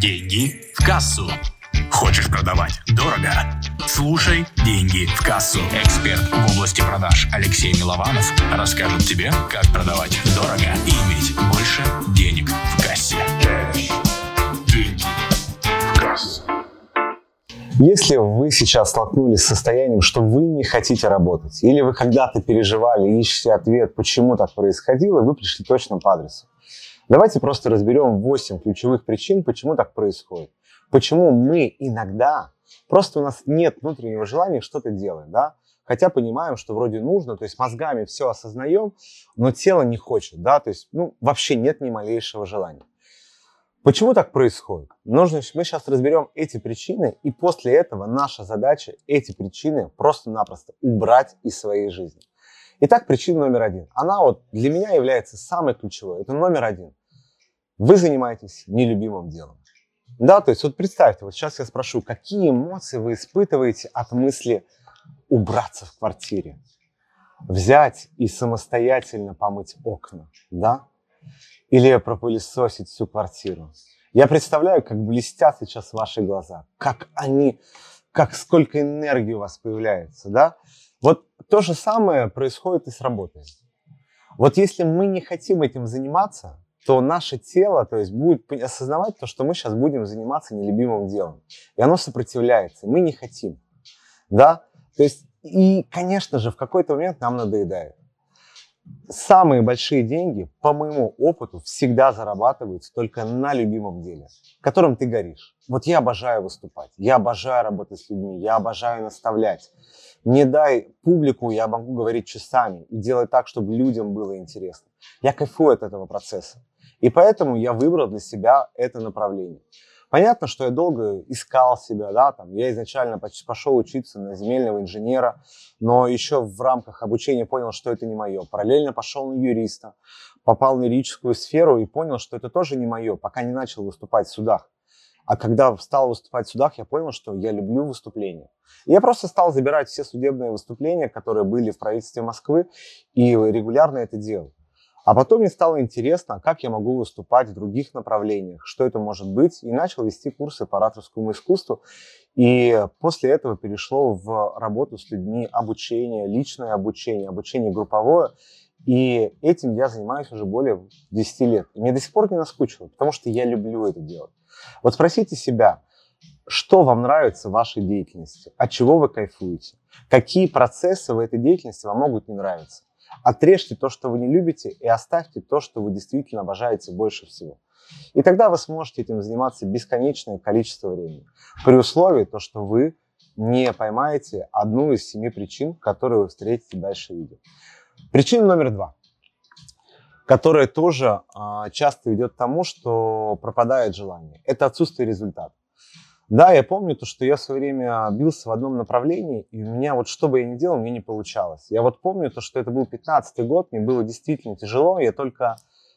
Деньги в кассу. Хочешь продавать дорого? Слушай «Деньги в кассу». Эксперт в области продаж Алексей Милованов расскажет тебе, как продавать дорого и иметь больше денег в кассе. Деньги в кассу. Если вы сейчас столкнулись с состоянием, что вы не хотите работать, или вы когда-то переживали ищете ответ, почему так происходило, вы пришли точно по адресу. Давайте просто разберем 8 ключевых причин, почему так происходит. Почему мы иногда, просто у нас нет внутреннего желания что-то делать, да? Хотя понимаем, что вроде нужно, то есть мозгами все осознаем, но тело не хочет, да, то есть, ну, вообще нет ни малейшего желания. Почему так происходит? Нужно, мы сейчас разберем эти причины, и после этого наша задача эти причины просто-напросто убрать из своей жизни. Итак, причина номер один. Она вот для меня является самой ключевой. Это номер один. Вы занимаетесь нелюбимым делом. Да, то есть вот представьте, вот сейчас я спрошу, какие эмоции вы испытываете от мысли убраться в квартире, взять и самостоятельно помыть окна, да, или пропылесосить всю квартиру. Я представляю, как блестят сейчас ваши глаза, как они, как сколько энергии у вас появляется, да. Вот то же самое происходит и с работой. Вот если мы не хотим этим заниматься, то наше тело то есть, будет осознавать то, что мы сейчас будем заниматься нелюбимым делом. И оно сопротивляется. Мы не хотим. Да? То есть, и, конечно же, в какой-то момент нам надоедает. Самые большие деньги, по моему опыту, всегда зарабатываются только на любимом деле, которым ты горишь. Вот я обожаю выступать, я обожаю работать с людьми, я обожаю наставлять. Не дай публику, я могу говорить часами и делать так, чтобы людям было интересно. Я кайфую от этого процесса. И поэтому я выбрал для себя это направление. Понятно, что я долго искал себя, да, там, я изначально пошел учиться на земельного инженера, но еще в рамках обучения понял, что это не мое. Параллельно пошел на юриста, попал в юридическую сферу и понял, что это тоже не мое, пока не начал выступать в судах. А когда стал выступать в судах, я понял, что я люблю выступления. Я просто стал забирать все судебные выступления, которые были в правительстве Москвы, и регулярно это делал. А потом мне стало интересно, как я могу выступать в других направлениях, что это может быть, и начал вести курсы по ораторскому искусству. И после этого перешло в работу с людьми, обучение, личное обучение, обучение групповое. И этим я занимаюсь уже более 10 лет. И мне до сих пор не наскучило, потому что я люблю это делать. Вот спросите себя, что вам нравится в вашей деятельности, от чего вы кайфуете, какие процессы в этой деятельности вам могут не нравиться. Отрежьте то, что вы не любите, и оставьте то, что вы действительно обожаете больше всего. И тогда вы сможете этим заниматься бесконечное количество времени. При условии, то, что вы не поймаете одну из семи причин, которые вы встретите дальше в видео. Причина номер два, которая тоже э, часто ведет к тому, что пропадает желание. Это отсутствие результата. Да, я помню то, что я в свое время бился в одном направлении, и у меня вот что бы я ни делал, мне не получалось. Я вот помню то, что это был 15 год, мне было действительно тяжело, я только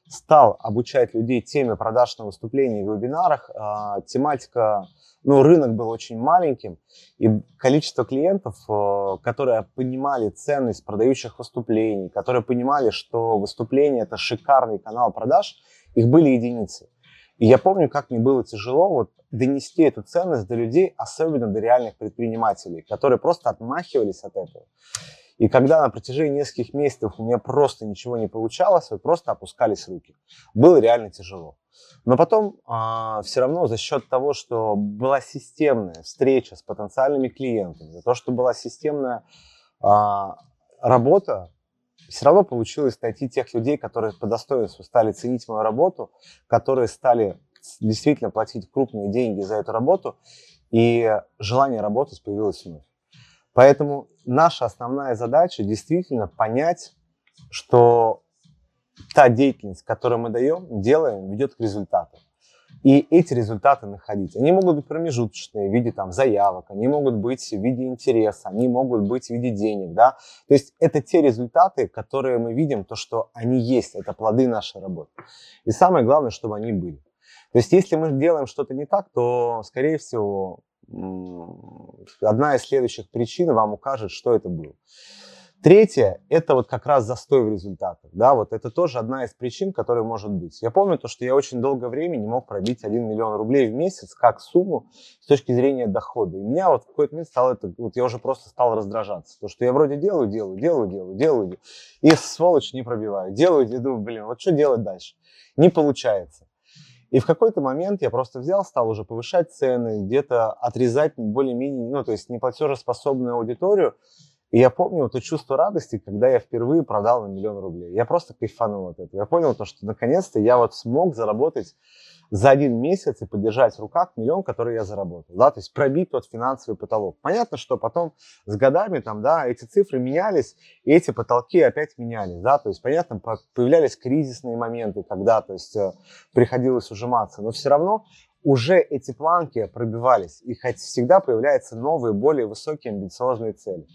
стал обучать людей теме продаж на выступлениях и вебинарах. А, тематика, ну, рынок был очень маленьким, и количество клиентов, э, которые понимали ценность продающих выступлений, которые понимали, что выступление – это шикарный канал продаж, их были единицы. И я помню, как мне было тяжело вот донести эту ценность до людей, особенно до реальных предпринимателей, которые просто отмахивались от этого. И когда на протяжении нескольких месяцев у меня просто ничего не получалось, вот просто опускались руки. Было реально тяжело. Но потом э, а, все равно за счет того, что была системная встреча с потенциальными клиентами, за то, что была системная э, работа, все равно получилось найти тех людей, которые по достоинству стали ценить мою работу, которые стали действительно платить крупные деньги за эту работу, и желание работать появилось вновь. Поэтому наша основная задача действительно понять, что та деятельность, которую мы даем, делаем, ведет к результату и эти результаты находить. Они могут быть промежуточные в виде там, заявок, они могут быть в виде интереса, они могут быть в виде денег. Да? То есть это те результаты, которые мы видим, то, что они есть, это плоды нашей работы. И самое главное, чтобы они были. То есть если мы делаем что-то не так, то, скорее всего, одна из следующих причин вам укажет, что это было. Третье – это вот как раз застой в результатах. Да, вот это тоже одна из причин, которая может быть. Я помню то, что я очень долгое время не мог пробить 1 миллион рублей в месяц как сумму с точки зрения дохода. И меня вот в какой-то момент стало это, вот я уже просто стал раздражаться. То, что я вроде делаю, делаю, делаю, делаю, делаю, и сволочь не пробиваю. Делаю, и думаю, блин, вот что делать дальше? Не получается. И в какой-то момент я просто взял, стал уже повышать цены, где-то отрезать более-менее, ну, то есть неплатежеспособную аудиторию, и я помню вот это чувство радости, когда я впервые продал на миллион рублей. Я просто кайфанул от этого. Я понял то, что наконец-то я вот смог заработать за один месяц и поддержать в руках миллион, который я заработал, да, то есть пробить тот финансовый потолок. Понятно, что потом с годами там, да, эти цифры менялись, и эти потолки опять менялись, да, то есть, понятно, появлялись кризисные моменты, когда, то есть, э, приходилось ужиматься, но все равно уже эти планки пробивались, и хоть всегда появляются новые, более высокие амбициозные цели.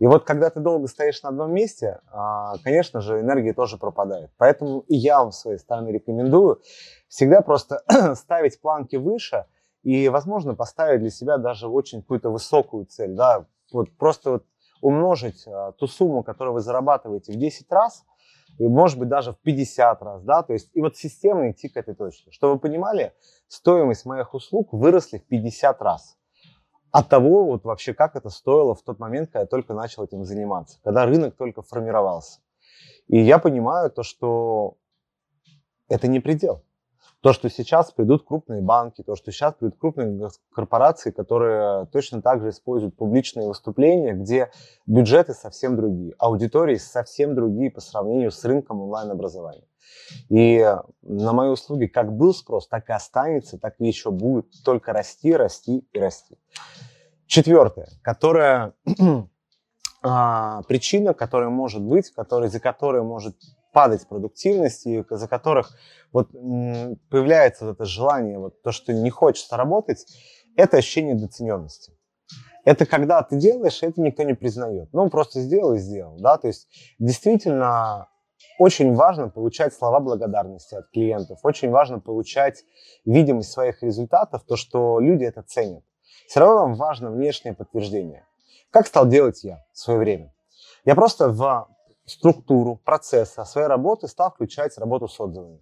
И вот когда ты долго стоишь на одном месте, а, конечно же, энергия тоже пропадает. Поэтому и я вам, с своей стороны, рекомендую всегда просто ставить планки выше и, возможно, поставить для себя даже очень какую-то высокую цель. Да? Вот просто вот умножить а, ту сумму, которую вы зарабатываете в 10 раз, и, может быть, даже в 50 раз, да, то есть, и вот системно идти к этой точке. Чтобы вы понимали, стоимость моих услуг выросли в 50 раз от того, вот вообще, как это стоило в тот момент, когда я только начал этим заниматься, когда рынок только формировался. И я понимаю то, что это не предел. То, что сейчас придут крупные банки, то, что сейчас придут крупные корпорации, которые точно так же используют публичные выступления, где бюджеты совсем другие, аудитории совсем другие по сравнению с рынком онлайн-образования. И на мои услуги как был спрос, так и останется, так и еще будет только расти, расти и расти. Четвертое, которая причина, которая может быть, которая, за которой может падать продуктивность, и за которых вот появляется вот это желание, вот то, что не хочется работать, это ощущение доцененности. Это когда ты делаешь, это никто не признает. Ну, просто сделал и сделал, да, то есть действительно очень важно получать слова благодарности от клиентов, очень важно получать видимость своих результатов, то, что люди это ценят. Все равно вам важно внешнее подтверждение. Как стал делать я в свое время? Я просто в структуру процесса своей работы стал включать работу с отзывами.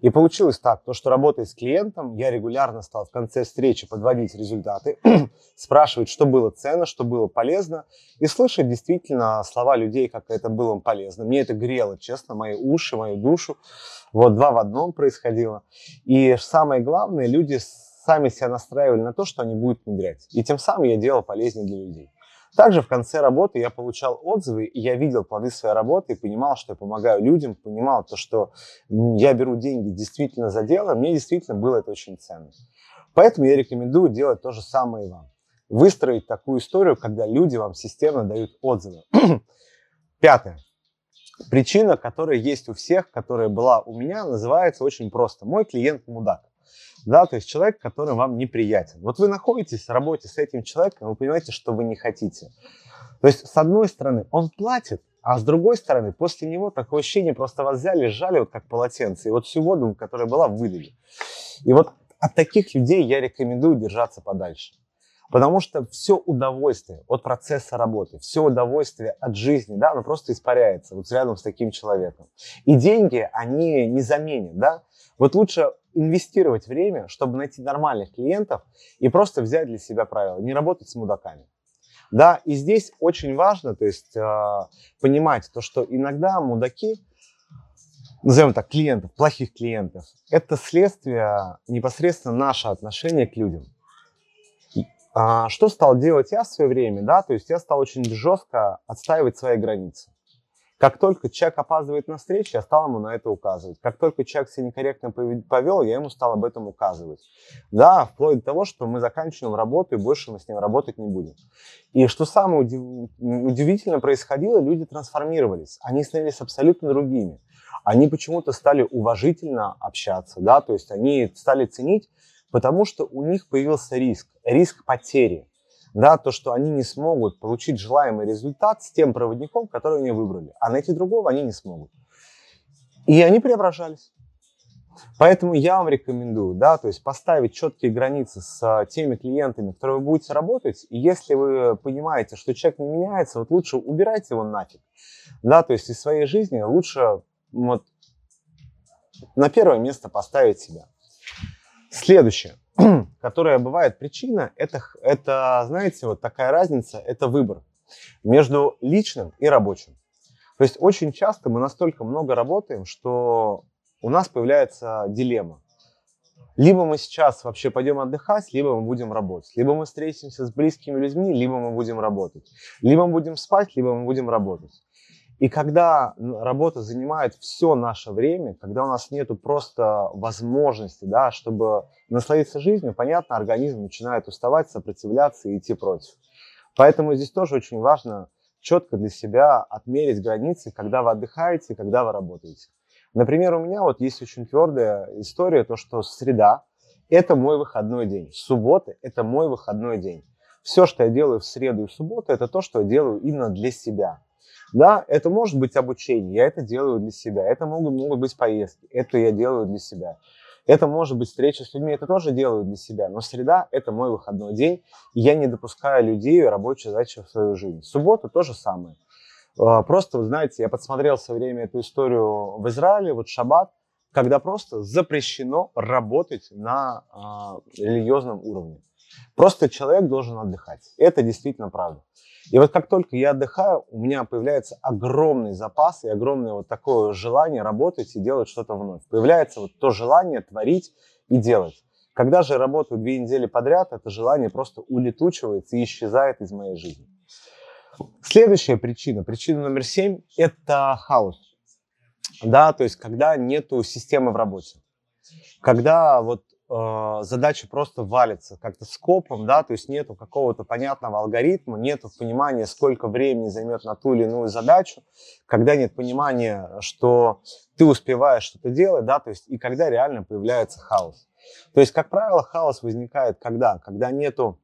И получилось так, то, что работая с клиентом, я регулярно стал в конце встречи подводить результаты, спрашивать, что было ценно, что было полезно, и слышать действительно слова людей, как это было полезно. Мне это грело, честно, мои уши, мою душу. Вот два в одном происходило. И самое главное, люди сами себя настраивали на то, что они будут внедрять. И тем самым я делал полезнее для людей. Также в конце работы я получал отзывы, и я видел плоды своей работы, и понимал, что я помогаю людям, понимал то, что я беру деньги действительно за дело, мне действительно было это очень ценно. Поэтому я рекомендую делать то же самое и вам. Выстроить такую историю, когда люди вам системно дают отзывы. Пятое. Причина, которая есть у всех, которая была у меня, называется очень просто. Мой клиент мудак да, то есть человек, который вам неприятен. Вот вы находитесь в работе с этим человеком, вы понимаете, что вы не хотите. То есть, с одной стороны, он платит, а с другой стороны, после него такое ощущение, просто вас взяли, сжали вот как полотенце, и вот всю воду, которая была, вылили. И вот от таких людей я рекомендую держаться подальше. Потому что все удовольствие от процесса работы, все удовольствие от жизни, да, оно просто испаряется вот рядом с таким человеком. И деньги, они не заменят, да. Вот лучше инвестировать время, чтобы найти нормальных клиентов и просто взять для себя правила, не работать с мудаками. Да, и здесь очень важно, то есть э, понимать то, что иногда мудаки, назовем так, клиентов, плохих клиентов, это следствие непосредственно наше отношение к людям. А, что стал делать я в свое время, да, то есть я стал очень жестко отстаивать свои границы. Как только человек опаздывает на встречу, я стал ему на это указывать. Как только человек себя некорректно повел, я ему стал об этом указывать. Да, вплоть до того, что мы заканчиваем работу и больше мы с ним работать не будем. И что самое удив... удивительно происходило, люди трансформировались. Они становились абсолютно другими. Они почему-то стали уважительно общаться, да, то есть они стали ценить, потому что у них появился риск, риск потери да, то, что они не смогут получить желаемый результат с тем проводником, который они выбрали, а найти другого они не смогут. И они преображались. Поэтому я вам рекомендую, да, то есть поставить четкие границы с теми клиентами, которые вы будете работать, и если вы понимаете, что человек не меняется, вот лучше убирайте его нафиг, да, то есть из своей жизни лучше вот на первое место поставить себя. Следующее, которая бывает причина, это, это, знаете, вот такая разница, это выбор между личным и рабочим. То есть очень часто мы настолько много работаем, что у нас появляется дилемма. Либо мы сейчас вообще пойдем отдыхать, либо мы будем работать. Либо мы встретимся с близкими людьми, либо мы будем работать. Либо мы будем спать, либо мы будем работать. И когда работа занимает все наше время, когда у нас нет просто возможности, да, чтобы насладиться жизнью, понятно, организм начинает уставать, сопротивляться и идти против. Поэтому здесь тоже очень важно четко для себя отмерить границы, когда вы отдыхаете, когда вы работаете. Например, у меня вот есть очень твердая история, то, что среда – это мой выходной день, суббота – это мой выходной день. Все, что я делаю в среду и в субботу, это то, что я делаю именно для себя. Да, это может быть обучение, я это делаю для себя. Это могут, могут быть поездки, это я делаю для себя. Это может быть встреча с людьми, это тоже делаю для себя. Но среда – это мой выходной день, и я не допускаю людей и рабочие задачи в свою жизнь. Суббота – то же самое. А, просто, вы знаете, я подсмотрел в свое время эту историю в Израиле, вот шаббат, когда просто запрещено работать на э, религиозном уровне. Просто человек должен отдыхать. Это действительно правда. И вот как только я отдыхаю, у меня появляется огромный запас и огромное вот такое желание работать и делать что-то вновь. Появляется вот то желание творить и делать. Когда же я работаю две недели подряд, это желание просто улетучивается и исчезает из моей жизни. Следующая причина, причина номер семь, это хаос. Да, то есть когда нету системы в работе. Когда вот задача просто валится как-то скопом, да, то есть нету какого-то понятного алгоритма, нету понимания, сколько времени займет на ту или иную задачу, когда нет понимания, что ты успеваешь что-то делать, да, то есть и когда реально появляется хаос. То есть, как правило, хаос возникает когда? Когда нету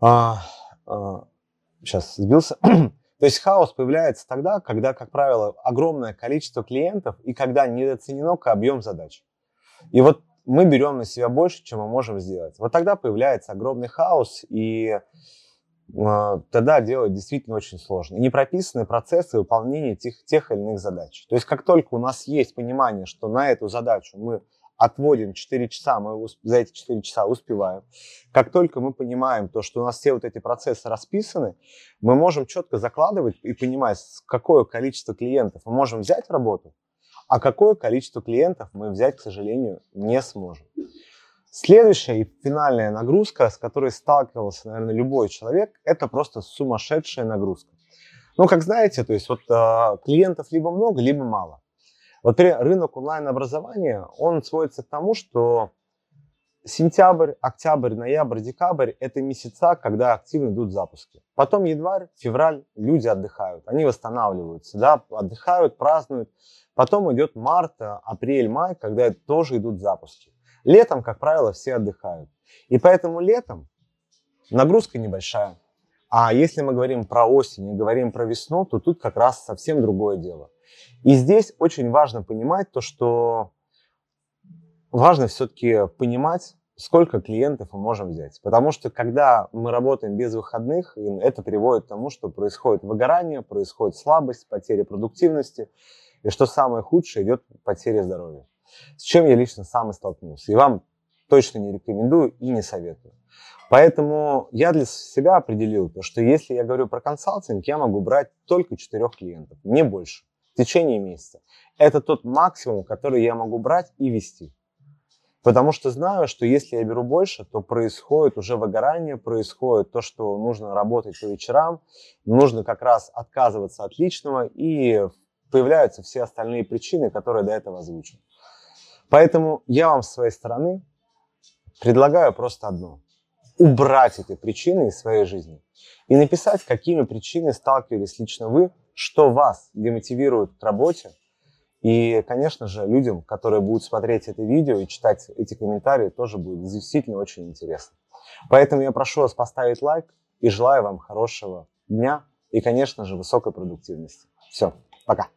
а, а, сейчас сбился. То есть хаос появляется тогда, когда, как правило, огромное количество клиентов и когда недооценено объем задач. И вот мы берем на себя больше, чем мы можем сделать. Вот тогда появляется огромный хаос, и э, тогда делать действительно очень сложно. И не прописаны процессы выполнения тех, тех или иных задач. То есть как только у нас есть понимание, что на эту задачу мы отводим 4 часа, мы за эти 4 часа успеваем. Как только мы понимаем то, что у нас все вот эти процессы расписаны, мы можем четко закладывать и понимать, какое количество клиентов мы можем взять в работу, а какое количество клиентов мы взять, к сожалению, не сможем. Следующая и финальная нагрузка, с которой сталкивался, наверное, любой человек, это просто сумасшедшая нагрузка. Ну, как знаете, то есть вот э, клиентов либо много, либо мало. Вот рынок онлайн-образования, он сводится к тому, что сентябрь, октябрь, ноябрь, декабрь – это месяца, когда активно идут запуски. Потом январь, февраль, люди отдыхают, они восстанавливаются, да, отдыхают, празднуют. Потом идет март, апрель, май, когда тоже идут запуски. Летом, как правило, все отдыхают. И поэтому летом нагрузка небольшая. А если мы говорим про осень и говорим про весну, то тут как раз совсем другое дело. И здесь очень важно понимать то, что важно все-таки понимать, сколько клиентов мы можем взять. Потому что когда мы работаем без выходных, это приводит к тому, что происходит выгорание, происходит слабость, потеря продуктивности. И что самое худшее, идет потеря здоровья. С чем я лично сам и столкнулся. И вам точно не рекомендую и не советую. Поэтому я для себя определил, то, что если я говорю про консалтинг, я могу брать только четырех клиентов, не больше в течение месяца. Это тот максимум, который я могу брать и вести. Потому что знаю, что если я беру больше, то происходит уже выгорание, происходит то, что нужно работать по вечерам, нужно как раз отказываться от личного, и появляются все остальные причины, которые до этого озвучил. Поэтому я вам с своей стороны предлагаю просто одно. Убрать эти причины из своей жизни и написать, какими причинами сталкивались лично вы что вас демотивирует к работе. И, конечно же, людям, которые будут смотреть это видео и читать эти комментарии, тоже будет действительно очень интересно. Поэтому я прошу вас поставить лайк и желаю вам хорошего дня и, конечно же, высокой продуктивности. Все, пока.